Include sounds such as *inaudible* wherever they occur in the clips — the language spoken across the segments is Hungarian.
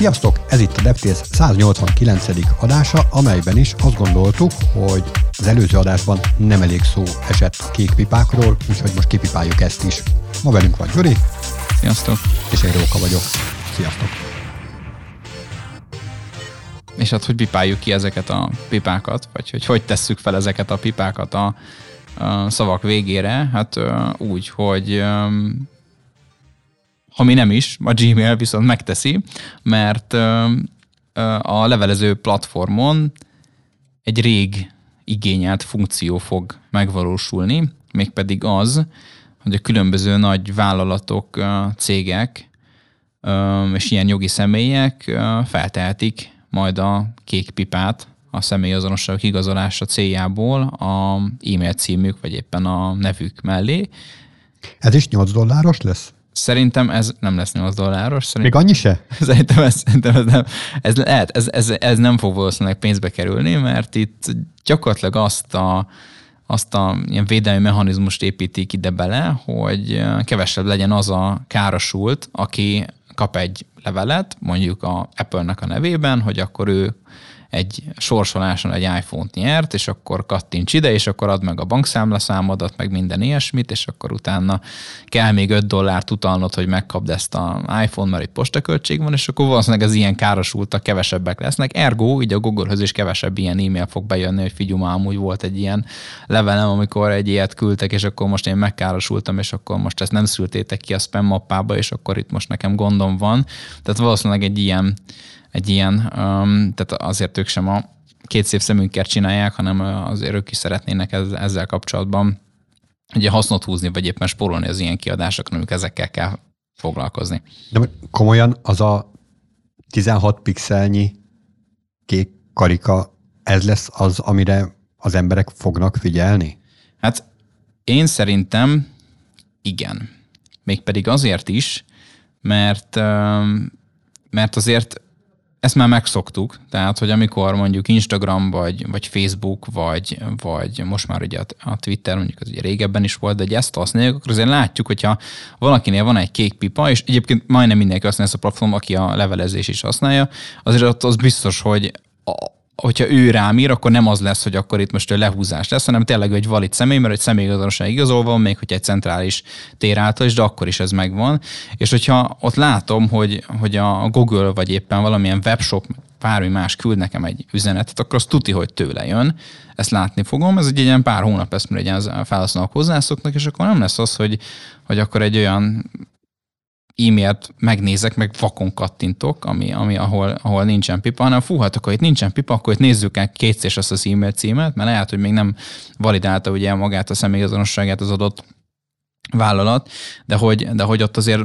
Sziasztok! Ez itt a DevTales 189. adása, amelyben is azt gondoltuk, hogy az előző adásban nem elég szó esett a kék pipákról, úgyhogy most kipipáljuk ezt is. Ma velünk van Gyuri. Sziasztok! És én Róka vagyok. Sziasztok! És hát hogy pipáljuk ki ezeket a pipákat, vagy hogy hogy tesszük fel ezeket a pipákat a, a szavak végére? Hát úgy, hogy ha mi nem is, a Gmail viszont megteszi, mert a levelező platformon egy rég igényelt funkció fog megvalósulni, mégpedig az, hogy a különböző nagy vállalatok, cégek és ilyen jogi személyek feltehetik majd a kék pipát a személyazonosságok igazolása céljából a e-mail címük, vagy éppen a nevük mellé. Ez is 8 dolláros lesz? Szerintem ez nem lesz 8 dolláros. Szerintem, Még annyi se? *laughs* Szerintem ez, szerintem ez nem, ez, lehet, ez, ez, ez nem fog valószínűleg pénzbe kerülni, mert itt gyakorlatilag azt a, azt a ilyen védelmi mechanizmust építik ide bele, hogy kevesebb legyen az a károsult, aki kap egy levelet, mondjuk a Apple-nek a nevében, hogy akkor ő egy sorsoláson egy iPhone-t nyert, és akkor kattints ide, és akkor add meg a bankszámlaszámodat, meg minden ilyesmit, és akkor utána kell még 5 dollárt utalnod, hogy megkapd ezt a iPhone, mert egy postaköltség van, és akkor valószínűleg az ilyen károsultak kevesebbek lesznek. Ergo, így a Google-höz is kevesebb ilyen e-mail fog bejönni, hogy figyelj, amúgy volt egy ilyen levelem, amikor egy ilyet küldtek, és akkor most én megkárosultam, és akkor most ezt nem szültétek ki a spam mappába, és akkor itt most nekem gondom van. Tehát valószínűleg egy ilyen egy ilyen, um, tehát azért ők sem a két szép szemünkkel csinálják, hanem azért ők is szeretnének ezzel kapcsolatban ugye hasznot húzni, vagy éppen spórolni az ilyen kiadásokon, amik ezekkel kell foglalkozni. De komolyan az a 16 pixelnyi kék karika, ez lesz az, amire az emberek fognak figyelni? Hát én szerintem igen. Mégpedig azért is, mert, mert azért ezt már megszoktuk, tehát, hogy amikor mondjuk Instagram, vagy, vagy Facebook, vagy, vagy most már ugye a, Twitter, mondjuk az ugye régebben is volt, de egy ezt használjuk, akkor azért látjuk, hogyha valakinél van egy kék pipa, és egyébként majdnem mindenki használja ezt a platform, aki a levelezés is használja, azért ott az biztos, hogy hogyha ő rám ír, akkor nem az lesz, hogy akkor itt most lehúzás lesz, hanem tényleg egy valid személy, mert egy személyazonosság igazolva van, még hogy egy centrális tér által is, de akkor is ez megvan. És hogyha ott látom, hogy, hogy a Google vagy éppen valamilyen webshop, bármi más küld nekem egy üzenetet, akkor az tuti, hogy tőle jön. Ezt látni fogom. Ez egy ilyen pár hónap lesz, mire egy felhasználók hozzászoknak, és akkor nem lesz az, hogy, hogy akkor egy olyan e-mailt megnézek, meg vakon kattintok, ami, ami ahol, ahol nincsen pipa, hanem fú, hát akkor itt nincsen pipa, akkor itt nézzük el kétszer azt az e-mail címet, mert lehet, hogy még nem validálta ugye magát a személyazonosságát az adott vállalat, de hogy, de hogy ott azért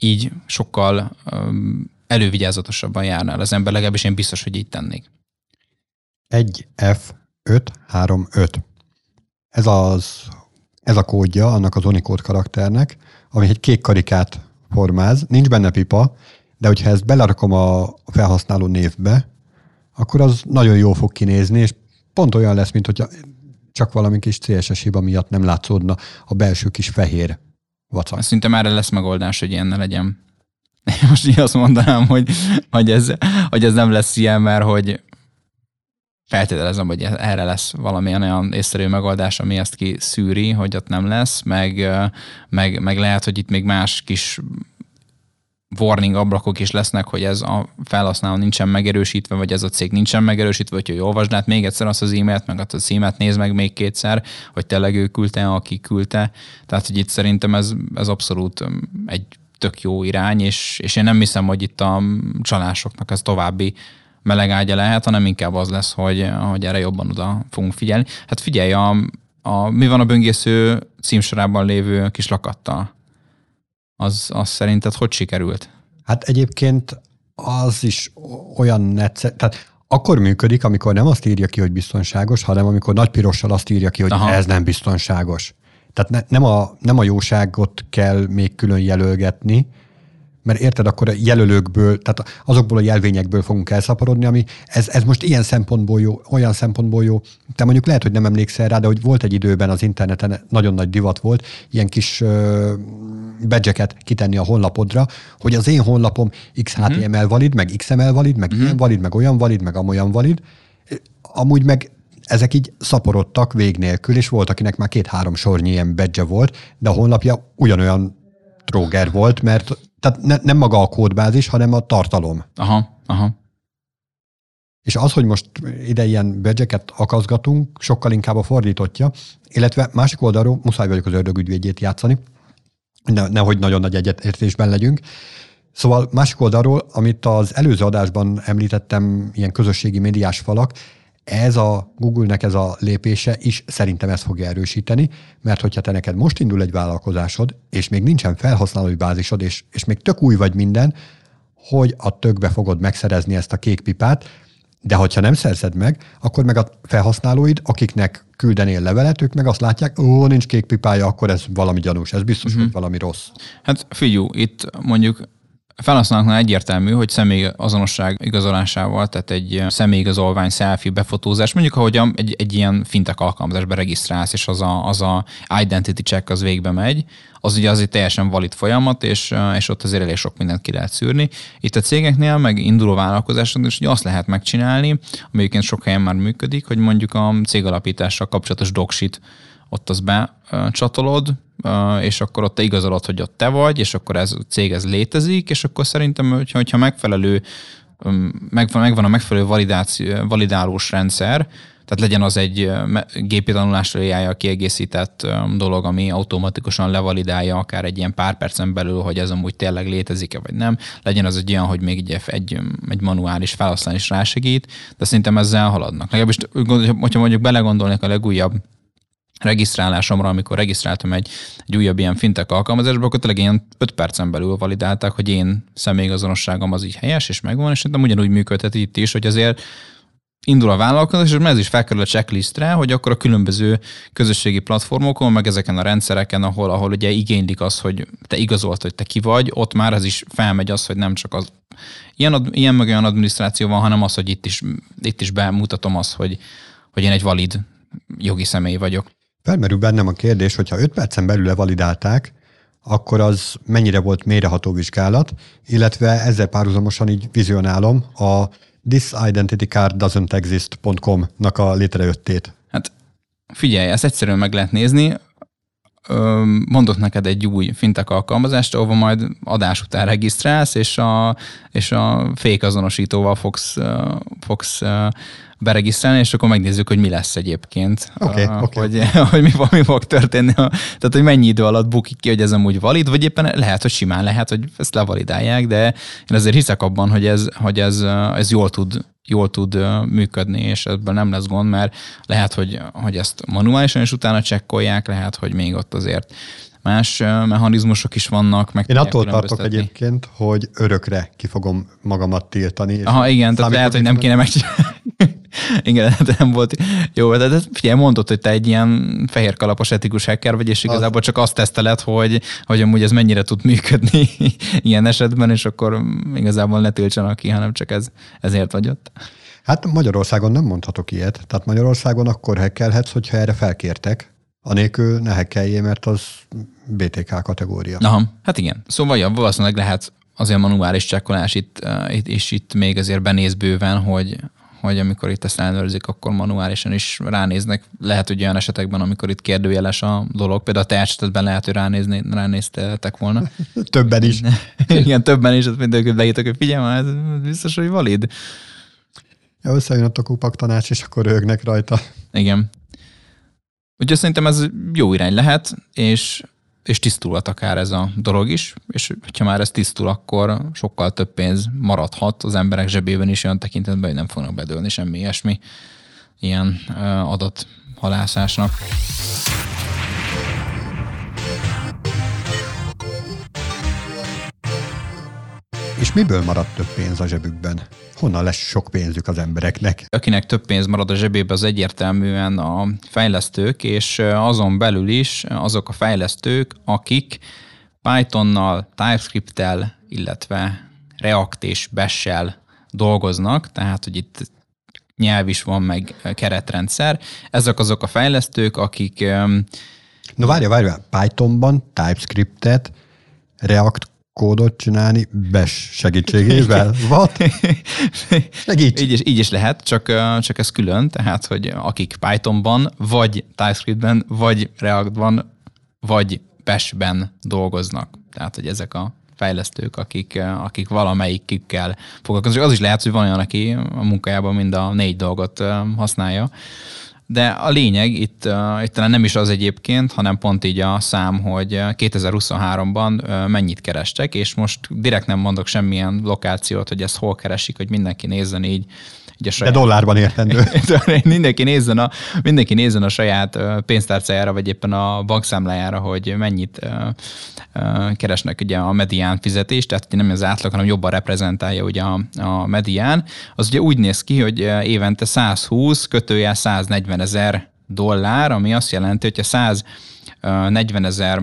így sokkal um, elővigyázatosabban járnál az ember, legalábbis én biztos, hogy így tennék. 1 F 535. Ez az ez a kódja annak az Unicode karakternek, ami egy kék karikát formáz, nincs benne pipa, de hogyha ezt belerakom a felhasználó névbe, akkor az nagyon jól fog kinézni, és pont olyan lesz, mint hogyha csak valami kis CSS hiba miatt nem látszódna a belső kis fehér vacak. Szerintem erre lesz megoldás, hogy ilyen ne legyen. *laughs* Most így azt mondanám, hogy, hogy, ez, hogy ez nem lesz ilyen, mert hogy feltételezem, hogy erre lesz valamilyen olyan észszerű megoldás, ami ezt kiszűri, hogy ott nem lesz, meg, meg, meg lehet, hogy itt még más kis warning ablakok is lesznek, hogy ez a felhasználó nincsen megerősítve, vagy ez a cég nincsen megerősítve, hogy hogy olvasd át még egyszer azt az e-mailt, meg azt a címet nézd meg még kétszer, hogy tényleg ő küldte, aki küldte. Tehát, hogy itt szerintem ez, ez abszolút egy tök jó irány, és, és én nem hiszem, hogy itt a csalásoknak ez további meleg ágya lehet, hanem inkább az lesz, hogy, hogy erre jobban oda fogunk figyelni. Hát figyelj, a, a, mi van a böngésző címsorában lévő kis lakattal? Az, az szerinted hogy sikerült? Hát egyébként az is olyan netsze, tehát akkor működik, amikor nem azt írja ki, hogy biztonságos, hanem amikor nagy pirossal azt írja ki, hogy Aha. ez nem biztonságos. Tehát ne, nem, a, nem a jóságot kell még külön jelölgetni, mert érted, akkor a jelölőkből, tehát azokból a jelvényekből fogunk elszaporodni, ami ez, ez most ilyen szempontból jó, olyan szempontból jó. Te mondjuk lehet, hogy nem emlékszel rá, de hogy volt egy időben az interneten nagyon nagy divat volt, ilyen kis badge kitenni a honlapodra, hogy az én honlapom XHTML uh-huh. valid, meg XML valid, meg uh-huh. ilyen valid, meg olyan valid, meg amolyan valid. Amúgy meg ezek így szaporodtak vég nélkül, és volt, akinek már két-három sornyi ilyen badge volt, de a honlapja ugyanolyan tróger volt, mert tehát ne, nem maga a kódbázis, hanem a tartalom. Aha, aha. És az, hogy most ide ilyen badge akaszgatunk, sokkal inkább a fordítottja, illetve másik oldalról muszáj vagyok az ördög ügyvédjét játszani, ne, nehogy nagyon nagy egyetértésben legyünk. Szóval másik oldalról, amit az előző adásban említettem, ilyen közösségi médiás falak, ez a Google-nek ez a lépése is szerintem ezt fogja erősíteni, mert hogyha te neked most indul egy vállalkozásod, és még nincsen felhasználói bázisod, és, és még tök új vagy minden, hogy a tökbe fogod megszerezni ezt a kék pipát, de hogyha nem szerzed meg, akkor meg a felhasználóid, akiknek küldenél levelet, ők meg azt látják, ó, nincs kék pipája, akkor ez valami gyanús, ez biztos, uh-huh. hogy valami rossz. Hát figyú, itt mondjuk felhasználóknál egyértelmű, hogy személyazonosság igazolásával, tehát egy személyigazolvány, selfie, befotózás, mondjuk ahogy egy, egy ilyen fintek alkalmazásba regisztrálsz, és az a, az a identity check az végbe megy, az ugye az egy teljesen valid folyamat, és, és ott azért elég sok mindent ki lehet szűrni. Itt a cégeknél, meg induló vállalkozásoknál is ugye azt lehet megcsinálni, ami sok helyen már működik, hogy mondjuk a cégalapítással kapcsolatos doksit ott az becsatolod, és akkor ott te igazolod, hogy ott te vagy, és akkor ez a cég ez létezik, és akkor szerintem, hogyha, hogyha megfelelő, megvan, megvan a megfelelő validáció, validálós rendszer, tehát legyen az egy gépi tanulásra kiegészített dolog, ami automatikusan levalidálja akár egy ilyen pár percen belül, hogy ez amúgy tényleg létezik-e vagy nem. Legyen az egy olyan, hogy még egy, egy, egy manuális felhasználás rásegít, de szerintem ezzel haladnak. Legalábbis, hogyha mondjuk belegondolnék a legújabb regisztrálásomra, amikor regisztráltam egy, egy újabb ilyen fintek alkalmazásba, akkor tényleg ilyen 5 percen belül validálták, hogy én személyazonosságom az így helyes, és megvan, és szerintem ugyanúgy működhet itt is, hogy azért indul a vállalkozás, és ez is felkerül a checklistre, hogy akkor a különböző közösségi platformokon, meg ezeken a rendszereken, ahol, ahol ugye igénylik az, hogy te igazolt, hogy te ki vagy, ott már ez is felmegy az, hogy nem csak az ilyen, ilyen meg olyan adminisztráció van, hanem az, hogy itt is, itt is bemutatom azt, hogy, hogy én egy valid jogi személy vagyok. Felmerül bennem a kérdés, hogyha 5 percen belül levalidálták, akkor az mennyire volt mélyreható vizsgálat, illetve ezzel párhuzamosan így vizionálom a thisidentitycarddoesn't exist.com-nak a Hát figyelj, ezt egyszerűen meg lehet nézni. Mondok neked egy új fintek alkalmazást, ahova majd adás után regisztrálsz, és a, és a fékazonosítóval fogsz, fogsz beregisztrálni, és akkor megnézzük, hogy mi lesz egyébként. Okay, uh, okay. Hogy, *laughs* hogy mi, mi fog történni. Tehát, hogy mennyi idő alatt bukik ki, hogy ez amúgy valid, vagy éppen lehet, hogy simán lehet, hogy ezt levalidálják, de én azért hiszek abban, hogy ez, hogy ez, ez jól tud jól tud működni, és ebből nem lesz gond, mert lehet, hogy, hogy ezt manuálisan is utána csekkolják, lehet, hogy még ott azért más mechanizmusok is vannak. Meg Én attól tartok egyébként, hogy örökre ki fogom magamat tiltani. Aha, igen, tehát lehet, hogy nem kéne megcsinálni. Igen, *laughs* de nem volt jó. De, de figyelj, mondod, hogy te egy ilyen fehér kalapos etikus hacker vagy, és igazából csak azt teszteled, hogy, hogy amúgy ez mennyire tud működni *laughs* ilyen esetben, és akkor igazából ne tiltsanak ki, hanem csak ez, ezért vagy ott. Hát Magyarországon nem mondhatok ilyet. Tehát Magyarországon akkor hekkelhetsz, hogyha erre felkértek, anélkül ne hekkeljé, mert az BTK kategória. Aha, hát igen. Szóval ja, valószínűleg lehet azért manuális csekkolás itt, uh, itt, és itt még azért benéz bőven, hogy, hogy amikor itt ezt ellenőrzik, akkor manuálisan is ránéznek. Lehet, hogy olyan esetekben, amikor itt kérdőjeles a dolog, például a te esetedben lehet, hogy ránézni, ránéztetek volna. *laughs* többen is. *laughs* Igen, többen is, azt mindenki beírtak, hogy figyelj, ez biztos, hogy valid. Ja, összejön a kupak tanács, és akkor rögnek rajta. Igen. Úgyhogy szerintem ez jó irány lehet, és, és tisztulhat akár ez a dolog is, és ha már ez tisztul, akkor sokkal több pénz maradhat az emberek zsebében is olyan tekintetben, hogy nem fognak bedőlni semmi ilyesmi ilyen adathalászásnak. Miből maradt több pénz a zsebükben? Honnan lesz sok pénzük az embereknek? Akinek több pénz marad a zsebébe, az egyértelműen a fejlesztők, és azon belül is azok a fejlesztők, akik Pythonnal, TypeScript-tel illetve React és Bash-sel dolgoznak, tehát hogy itt nyelv is van, meg keretrendszer. Ezek azok a fejlesztők, akik... Na várja, várja, Pythonban TypeScriptet, React kódot csinálni Bash segítségével. What? Segíts! Így is, így is lehet, csak, csak ez külön, tehát, hogy akik Pythonban, vagy TypeScriptben, vagy Reactban, vagy Bash-ben dolgoznak. Tehát, hogy ezek a fejlesztők, akik, akik valamelyikükkel foglalkoznak. Az is lehet, hogy van olyan, aki a munkájában mind a négy dolgot használja. De a lényeg itt, itt talán nem is az egyébként, hanem pont így a szám, hogy 2023-ban uh, mennyit kerestek, és most direkt nem mondok semmilyen lokációt, hogy ezt hol keresik, hogy mindenki nézzen így Ugye saját... De dollárban értendő. *laughs* mindenki, nézzen a, mindenki nézzen a saját pénztárcájára, vagy éppen a bankszámlájára, hogy mennyit keresnek ugye a medián fizetést, tehát nem az átlag, hanem jobban reprezentálja ugye a, a medián. Az ugye úgy néz ki, hogy évente 120 kötőjel 140 ezer dollár, ami azt jelenti, hogyha 140 ezer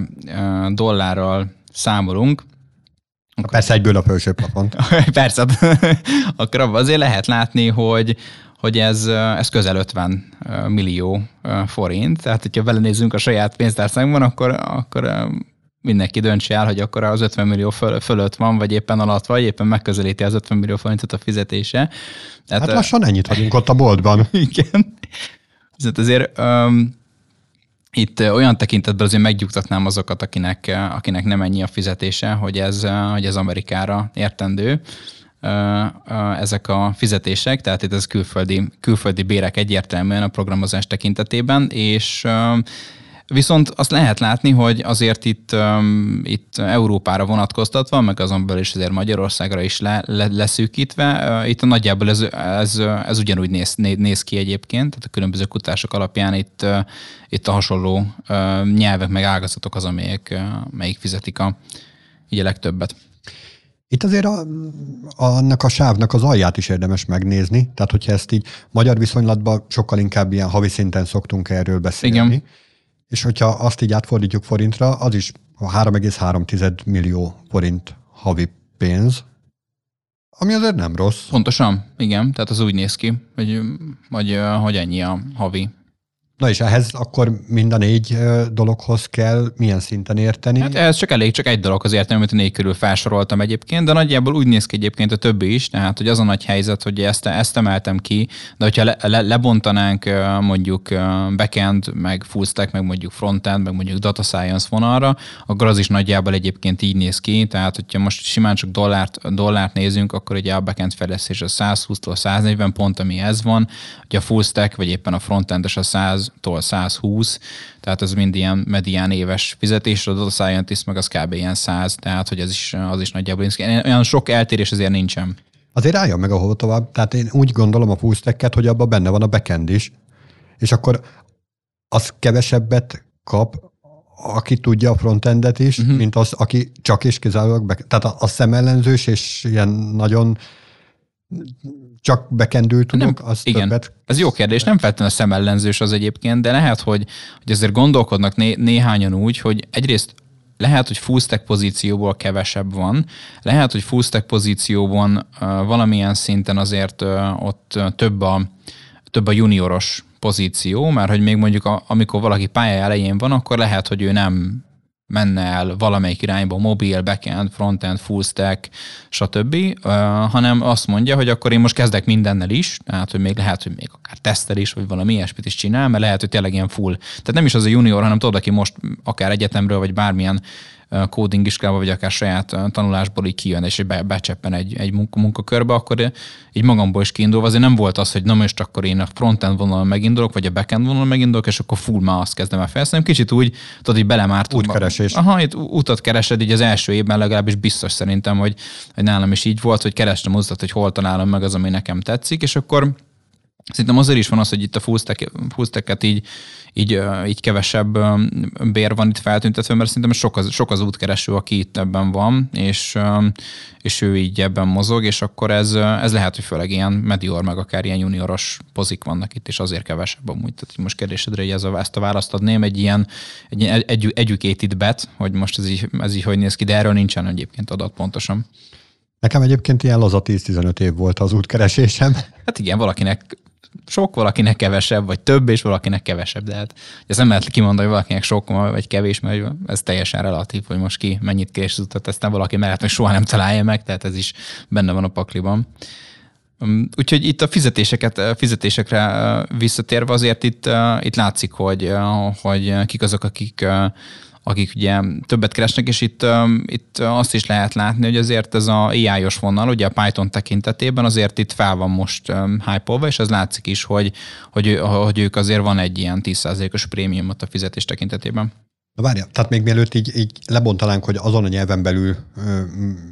dollárral számolunk, akkor Persze egyből a felső plafont. *laughs* Persze, *laughs* akkor azért lehet látni, hogy, hogy ez, ez közel 50 millió forint, tehát hogyha belenézzünk a saját pénztárcánkban, akkor, akkor mindenki döntse el, hogy akkor az 50 millió föl, fölött van, vagy éppen alatt, vagy éppen megközelíti az 50 millió forintot a fizetése. Tehát, hát lassan ennyit vagyunk ott a boltban. *laughs* Igen. Azért um, itt olyan tekintetben azért megnyugtatnám azokat, akinek, akinek nem ennyi a fizetése, hogy ez, hogy ez Amerikára értendő ezek a fizetések, tehát itt ez külföldi, külföldi bérek egyértelműen a programozás tekintetében, és Viszont azt lehet látni, hogy azért itt, itt Európára vonatkoztatva, meg azon belül is azért Magyarországra is le, le, leszűkítve, itt a nagyjából ez, ez, ez ugyanúgy néz, néz ki egyébként, tehát a különböző kutások alapján itt, itt a hasonló nyelvek meg ágazatok az, amelyek, melyik fizetik a, így a legtöbbet. Itt azért a, annak a sávnak az alját is érdemes megnézni, tehát hogyha ezt így magyar viszonylatban sokkal inkább ilyen havi szinten szoktunk erről beszélni. Igen és hogyha azt így átfordítjuk forintra, az is 3,3 millió forint havi pénz, ami azért nem rossz. Pontosan, igen. Tehát az úgy néz ki, hogy, hogy, hogy ennyi a havi Na és ehhez akkor mind a négy dologhoz kell milyen szinten érteni? Hát ez csak elég, csak egy dolog az értelme, amit a négy körül felsoroltam egyébként, de nagyjából úgy néz ki egyébként a többi is, tehát hogy az a nagy helyzet, hogy ezt, ezt emeltem ki, de hogyha le, le, lebontanánk mondjuk backend, meg full stack, meg mondjuk frontend, meg mondjuk data science vonalra, akkor az is nagyjából egyébként így néz ki, tehát hogyha most simán csak dollárt, dollárt nézünk, akkor ugye a backend fejlesztés a 120-tól 140 pont, ami ez van, ugye a full stack, vagy éppen a frontendes a 100 100-tól 120, tehát ez mind ilyen medián éves fizetés, a data scientist meg az kb. ilyen 100, tehát hogy ez is, az is nagyjából olyan sok eltérés azért nincsen. Azért álljon meg ahova tovább. Tehát én úgy gondolom a full hogy abban benne van a backend is, és akkor az kevesebbet kap, aki tudja a frontendet is, uh-huh. mint az, aki csak és kizárólag. Tehát a, a szemellenzős és ilyen nagyon csak bekendül tudok, nem, az igen. többet... Ez jó kérdés, nem feltétlenül a szemellenzős az egyébként, de lehet, hogy, hogy azért gondolkodnak né, néhányan úgy, hogy egyrészt lehet, hogy full stack pozícióból kevesebb van, lehet, hogy full stack pozícióban uh, valamilyen szinten azért uh, ott uh, több, a, több a junioros pozíció, mert hogy még mondjuk a, amikor valaki pálya elején van, akkor lehet, hogy ő nem menne el valamelyik irányba, mobil, backend, frontend, full stack, stb., hanem azt mondja, hogy akkor én most kezdek mindennel is, tehát hogy még lehet, hogy még akár tesztel is, vagy valami ilyesmit is csinál, mert lehet, hogy tényleg ilyen full. Tehát nem is az a junior, hanem tudod, aki most akár egyetemről, vagy bármilyen coding iskolában, vagy akár saját tanulásból így kijön, és be, becseppen egy, egy munkakörbe, akkor így magamból is kiindulva, azért nem volt az, hogy na most akkor én a frontend vonalon megindulok, vagy a backend vonalon megindulok, és akkor full már azt kezdem el fejleszteni. Kicsit úgy, tudod, hogy belemárt. Útkeresés. Aha, itt utat keresed, így az első évben legalábbis biztos szerintem, hogy, hogy nálam is így volt, hogy kerestem az hogy hol találom meg az, ami nekem tetszik, és akkor Szerintem azért is van az, hogy itt a fullstack, így, így, így kevesebb bér van itt feltüntetve, mert szerintem sok az, sok az útkereső, aki itt ebben van, és, és ő így ebben mozog, és akkor ez, ez lehet, hogy főleg ilyen medior, meg akár ilyen junioros pozik vannak itt, és azért kevesebb amúgy. Tehát most kérdésedre, hogy ez a, ezt a választ adném, egy ilyen egy, egy educated bet, hogy most ez így, ez így hogy néz ki, de erről nincsen egyébként adat pontosan. Nekem egyébként ilyen laza 10-15 év volt az útkeresésem. Hát igen, valakinek sok, valakinek kevesebb, vagy több, és valakinek kevesebb. De hát ez nem lehet kimondani, hogy valakinek sok, vagy kevés, mert ez teljesen relatív, hogy most ki mennyit keres az utat, ezt nem valaki mellett, hogy soha nem találja meg, tehát ez is benne van a pakliban. Úgyhogy itt a fizetéseket, fizetésekre visszatérve azért itt, itt látszik, hogy, hogy kik azok, akik akik ugye többet keresnek, és itt, itt azt is lehet látni, hogy azért ez a AI-os vonal, ugye a Python tekintetében azért itt fel van most hype és ez látszik is, hogy, hogy, hogy ők azért van egy ilyen 10%-os prémiumot a fizetés tekintetében. Na várja, tehát még mielőtt így, így lebontanánk, hogy azon a nyelven belül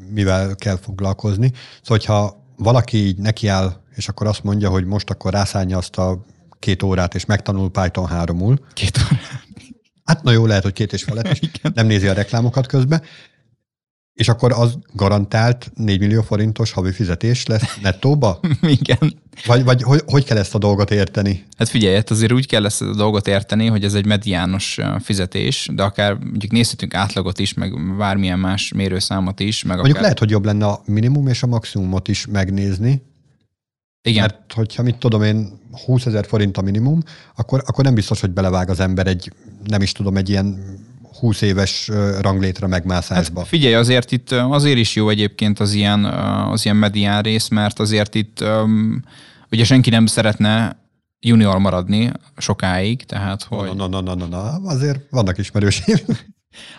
mivel kell foglalkozni, szóval hogyha valaki így nekiáll, és akkor azt mondja, hogy most akkor rászállja azt a két órát, és megtanul Python 3-ul. Két órát. Hát na jó, lehet, hogy két és felett. *laughs* Nem nézi a reklámokat közben. És akkor az garantált 4 millió forintos havi fizetés lesz nettóba? *laughs* Igen. Vagy, vagy hogy, hogy kell ezt a dolgot érteni? Hát figyelj, hát azért úgy kell ezt a dolgot érteni, hogy ez egy mediános fizetés, de akár mondjuk nézhetünk átlagot is, meg bármilyen más mérőszámot is. Meg mondjuk akár... lehet, hogy jobb lenne a minimum és a maximumot is megnézni, igen. Mert hogyha mit tudom én, 20 ezer forint a minimum, akkor, akkor nem biztos, hogy belevág az ember egy, nem is tudom, egy ilyen 20 éves ranglétre megmászásba. Hát figyelj, azért itt azért is jó egyébként az ilyen, az ilyen medián rész, mert azért itt ugye senki nem szeretne junior maradni sokáig, tehát hogy... Na, na, na, na, na, azért vannak ismerőseim.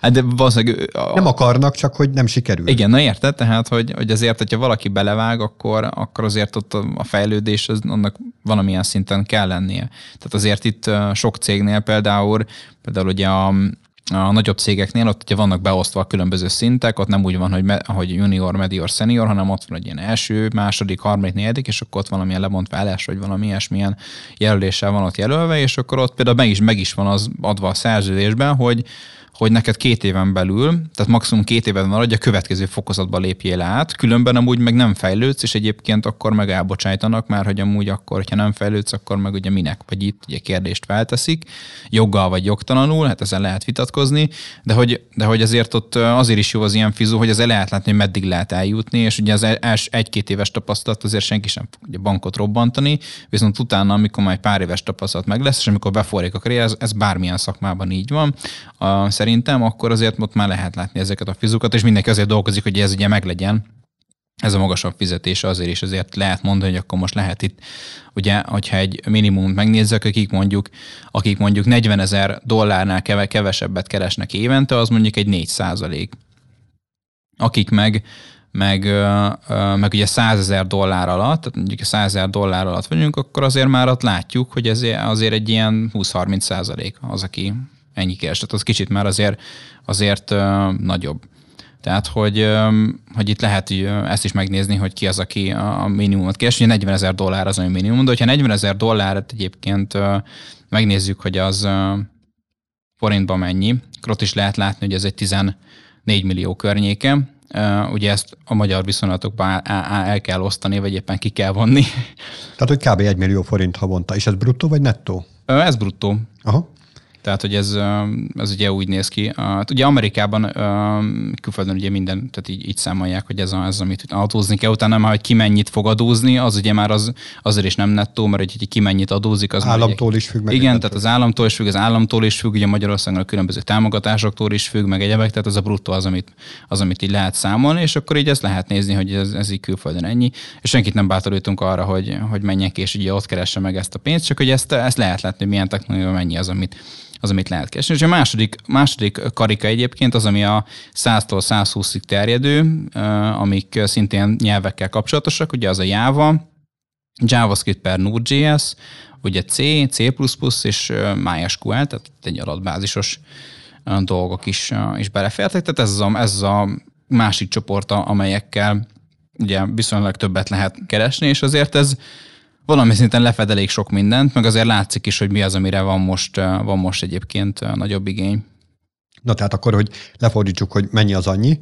Hát de valószínűleg... A... Nem akarnak, csak hogy nem sikerül. Igen, na érted? Tehát, hogy, hogy azért, hogyha valaki belevág, akkor, akkor azért ott a fejlődés az, annak valamilyen szinten kell lennie. Tehát azért itt sok cégnél például, például ugye a, a nagyobb cégeknél ott ugye vannak beosztva a különböző szintek, ott nem úgy van, hogy, me, hogy junior, medior, senior, hanem ott van egy ilyen első, második, harmadik, negyedik, és akkor ott valamilyen lebontva állás, vagy valami ilyesmilyen jelöléssel van ott jelölve, és akkor ott például meg is, meg is van az adva a szerződésben, hogy hogy neked két éven belül, tehát maximum két éven hogy a következő fokozatba lépjél át, különben amúgy meg nem fejlődsz, és egyébként akkor meg elbocsájtanak, mert hogy amúgy akkor, hogyha nem fejlődsz, akkor meg ugye minek, vagy itt ugye kérdést felteszik, joggal vagy jogtalanul, hát ezen lehet vitatkozni, de hogy, de hogy azért ott azért is jó az ilyen fizó, hogy az el lehet látni, hogy meddig lehet eljutni, és ugye az els egy-két éves tapasztalat azért senki sem fog ugye bankot robbantani, viszont utána, amikor majd pár éves tapasztalat meg lesz, és amikor beforrik a karrier, ez, ez bármilyen szakmában így van. A, szerintem, akkor azért ott már lehet látni ezeket a fizukat, és mindenki azért dolgozik, hogy ez ugye meglegyen, ez a magasabb fizetés azért is azért lehet mondani, hogy akkor most lehet itt, ugye, hogyha egy minimum megnézzek, akik mondjuk, akik mondjuk 40 ezer dollárnál kevesebbet keresnek évente, az mondjuk egy 4 százalék. Akik meg, meg, meg ugye 100 ezer dollár alatt, tehát mondjuk 100 ezer dollár alatt vagyunk, akkor azért már ott látjuk, hogy ez azért egy ilyen 20-30 százalék az, aki ennyi kereslet, az kicsit már azért, azért uh, nagyobb. Tehát, hogy, um, hogy itt lehet hogy ezt is megnézni, hogy ki az, aki a minimumot keres. Ugye 40 ezer dollár az, ami minimum, de hogyha 40 ezer dollárt egyébként uh, megnézzük, hogy az uh, forintban mennyi, akkor ott is lehet látni, hogy ez egy 14 millió környéke. Uh, ugye ezt a magyar viszonylatokban el kell osztani, vagy éppen ki kell vonni. Tehát, hogy kb. 1 millió forint havonta. És ez bruttó vagy nettó? Ez bruttó. Aha. Tehát, hogy ez, ez ugye úgy néz ki. Hát ugye Amerikában külföldön ugye minden, tehát így, így számolják, hogy ez, a, ez amit adózni kell, utána már, hogy ki mennyit fog adózni, az ugye már az, azért is nem nettó, mert hogy ki mennyit adózik. Az államtól ugye, is függ. Meg igen, tehát az államtól is függ, az államtól is függ, ugye Magyarországon a különböző támogatásoktól is függ, meg egyebek, tehát az a bruttó az, amit, az, amit így lehet számolni, és akkor így ezt lehet nézni, hogy ez, ez így külföldön ennyi, és senkit nem bátorítunk arra, hogy, hogy menjek és ugye ott keresse meg ezt a pénzt, csak hogy ezt, ezt lehet látni, milyen technológia mennyi az, amit, az, amit lehet keresni. És a második, második karika egyébként az, ami a 100-tól 120-ig terjedő, amik szintén nyelvekkel kapcsolatosak, ugye az a Java, JavaScript per Node.js, ugye C, C++ és MySQL, tehát egy adatbázisos dolgok is, is belefértek. Tehát ez a, ez a másik csoporta, amelyekkel ugye viszonylag többet lehet keresni, és azért ez valami szinten lefedelék sok mindent, meg azért látszik is, hogy mi az, amire van most, van most egyébként nagyobb igény. Na tehát akkor, hogy lefordítsuk, hogy mennyi az annyi,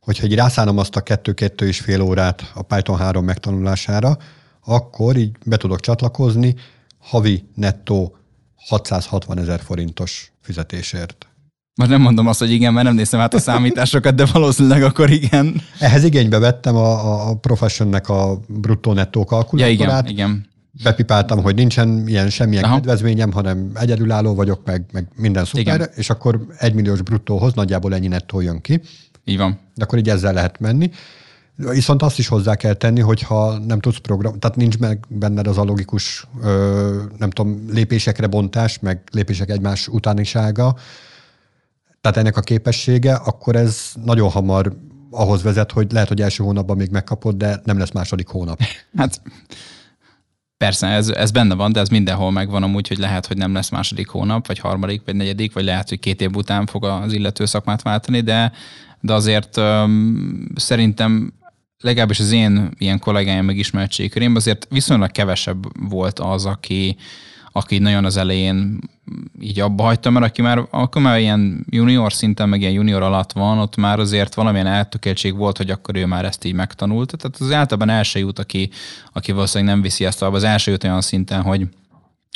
hogyha egy rászánom azt a kettő-kettő és fél órát a Python 3 megtanulására, akkor így be tudok csatlakozni havi nettó 660 ezer forintos fizetésért. Most nem mondom azt, hogy igen, mert nem néztem át a számításokat, de valószínűleg akkor igen. Ehhez igénybe vettem a, a Professionnek a bruttó-nettó kalkulátorát. Ja, igen, igen. Bepipáltam, hogy nincsen ilyen semmilyen Aha. kedvezményem, hanem egyedülálló vagyok, meg, meg minden szuper, igen. és akkor egy milliós bruttóhoz nagyjából ennyi nettó jön ki. Így van. De akkor így ezzel lehet menni. Viszont azt is hozzá kell tenni, hogyha nem tudsz program, tehát nincs meg benned az a logikus, ö, nem tudom, lépésekre bontás, meg lépések egymás utánisága, tehát ennek a képessége, akkor ez nagyon hamar ahhoz vezet, hogy lehet, hogy első hónapban még megkapod, de nem lesz második hónap. *laughs* Hát Persze, ez, ez benne van, de ez mindenhol megvan amúgy, hogy lehet, hogy nem lesz második hónap, vagy harmadik, vagy negyedik, vagy lehet, hogy két év után fog az illető szakmát váltani, de, de azért um, szerintem legalábbis az én ilyen kollégáim meg ismertségkörémben azért viszonylag kevesebb volt az, aki, aki nagyon az elején így abba hagyta, mert aki már, akkor már ilyen junior szinten, meg ilyen junior alatt van, ott már azért valamilyen eltökéltség volt, hogy akkor ő már ezt így megtanult. Tehát az általában első jut, aki, aki valószínűleg nem viszi ezt az első jut olyan szinten, hogy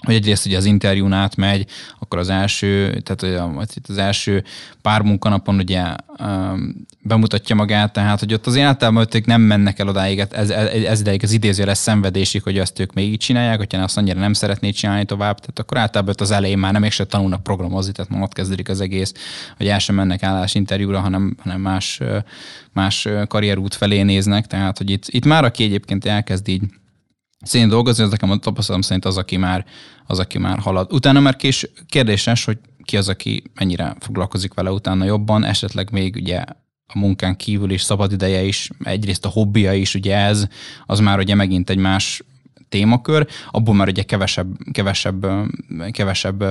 hogy egyrészt ugye az interjún átmegy, akkor az első, tehát az első pár munkanapon ugye um, bemutatja magát, tehát hogy ott az általában ők nem mennek el odáig, ez, ez, ez ideig az idézőjeles szenvedésig, hogy ezt ők még így csinálják, hogyha azt annyira nem szeretnéd csinálni tovább, tehát akkor általában ott az elején már nem és tanulnak programozni, tehát ott kezdődik az egész, hogy el sem mennek állásinterjúra, hanem, hanem más, más karrierút felé néznek, tehát hogy itt, itt már aki egyébként elkezd így szén dolgozni, az nekem a tapasztalatom szerint az, aki már, az, aki már halad. Utána már kés, kérdéses, hogy ki az, aki mennyire foglalkozik vele utána jobban, esetleg még ugye a munkán kívül is szabad ideje is, egyrészt a hobbija is, ugye ez, az már ugye megint egy más témakör, abból már ugye kevesebb, kevesebb, kevesebb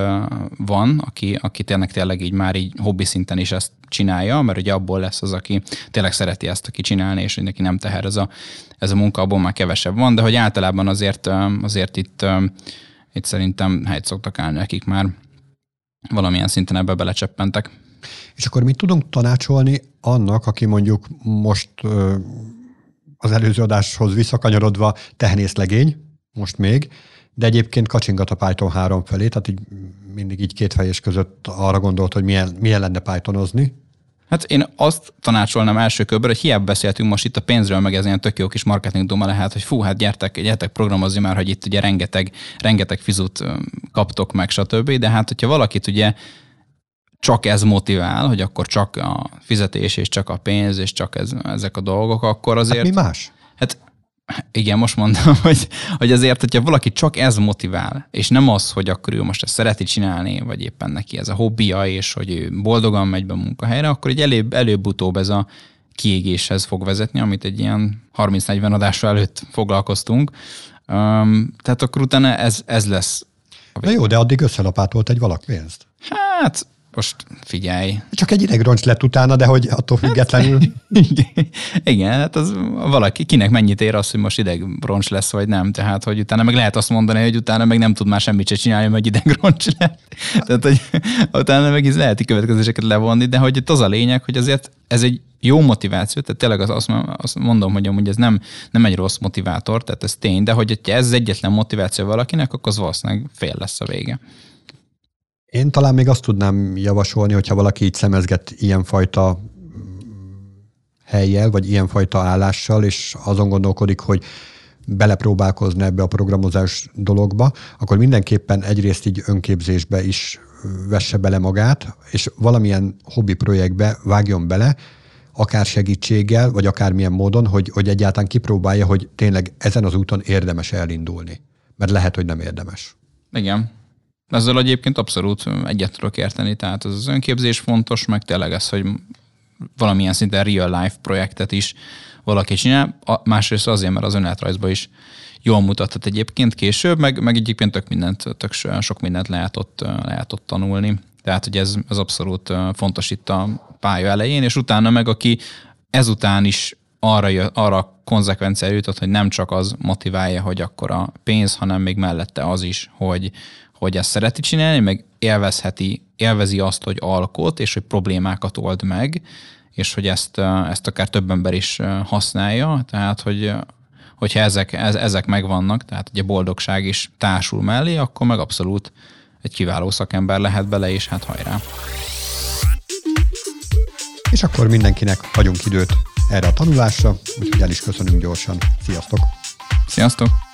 van, aki, aki tényleg, tényleg így már így hobbi szinten is ezt csinálja, mert ugye abból lesz az, aki tényleg szereti ezt aki csinálni, és hogy neki nem teher ez a, ez a munka, abból már kevesebb van, de hogy általában azért, azért itt, itt szerintem helyt szoktak állni, akik már valamilyen szinten ebbe belecseppentek. És akkor mit tudunk tanácsolni annak, aki mondjuk most az előző adáshoz visszakanyarodva tehenészlegény, most még, de egyébként kacsingat a Python 3 felé, tehát így mindig így két fejés között arra gondolt, hogy milyen, milyen lenne Pythonozni. Hát én azt tanácsolnám első körben, hogy hiába beszéltünk most itt a pénzről, meg ez ilyen tök jó kis marketing duma lehet, hogy fú, hát gyertek, gyertek programozni már, hogy itt ugye rengeteg, rengeteg fizut kaptok meg, stb. De hát, hogyha valakit ugye csak ez motivál, hogy akkor csak a fizetés és csak a pénz és csak ez, ezek a dolgok, akkor azért... Hát mi más? Hát igen, most mondom, *laughs* hogy, hogy azért, hogyha valaki csak ez motivál, és nem az, hogy akkor ő most ezt szereti csinálni, vagy éppen neki ez a hobbija, és hogy ő boldogan megy be a munkahelyre, akkor egy előbb, előbb-utóbb ez a kiégéshez fog vezetni, amit egy ilyen 30-40 adásra előtt foglalkoztunk. Um, tehát akkor utána ez, ez lesz. Na jó, de addig összelapátolt egy valak pénzt. Hát most figyelj. Csak egy idegroncs lett utána, de hogy attól hát, függetlenül. *laughs* Igen, hát az valaki, kinek mennyit ér az, hogy most idegroncs lesz, vagy nem. Tehát, hogy utána meg lehet azt mondani, hogy utána meg nem tud már semmit se csinálni, mert idegroncs lett. Tehát, hogy utána meg is lehet következéseket levonni, de hogy itt az a lényeg, hogy azért ez egy jó motiváció, tehát tényleg azt, azt mondom, hogy amúgy ez nem, nem egy rossz motivátor, tehát ez tény, de hogy ez az egyetlen motiváció valakinek, akkor az valószínűleg fél lesz a vége. Én talán még azt tudnám javasolni, hogyha valaki így szemezget ilyenfajta helyjel, vagy ilyenfajta állással, és azon gondolkodik, hogy belepróbálkozni ebbe a programozás dologba, akkor mindenképpen egyrészt így önképzésbe is vesse bele magát, és valamilyen hobbi projektbe vágjon bele, akár segítséggel, vagy akármilyen módon, hogy, hogy egyáltalán kipróbálja, hogy tényleg ezen az úton érdemes elindulni. Mert lehet, hogy nem érdemes. Igen. Ezzel egyébként abszolút egyet tudok érteni, tehát az, az önképzés fontos, meg tényleg ez, hogy valamilyen szinten real life projektet is valaki csinál, másrészt azért, mert az önéletrajzban is jól mutathat egyébként később, meg, meg egyébként tök mindent, tök sok mindent lehet ott, lehet ott tanulni. Tehát, hogy ez, ez abszolút fontos itt a pálya elején, és utána meg aki ezután is arra, arra konzekvenciára jutott, hogy nem csak az motiválja, hogy akkor a pénz, hanem még mellette az is, hogy, hogy ezt szereti csinálni, meg élvezheti, élvezi azt, hogy alkot, és hogy problémákat old meg, és hogy ezt, ezt akár több ember is használja, tehát hogy hogyha ezek, ezek megvannak, tehát ugye boldogság is társul mellé, akkor meg abszolút egy kiváló szakember lehet bele, és hát hajrá. És akkor mindenkinek hagyunk időt erre a tanulásra, úgyhogy el is köszönünk gyorsan. Sziasztok! Sziasztok!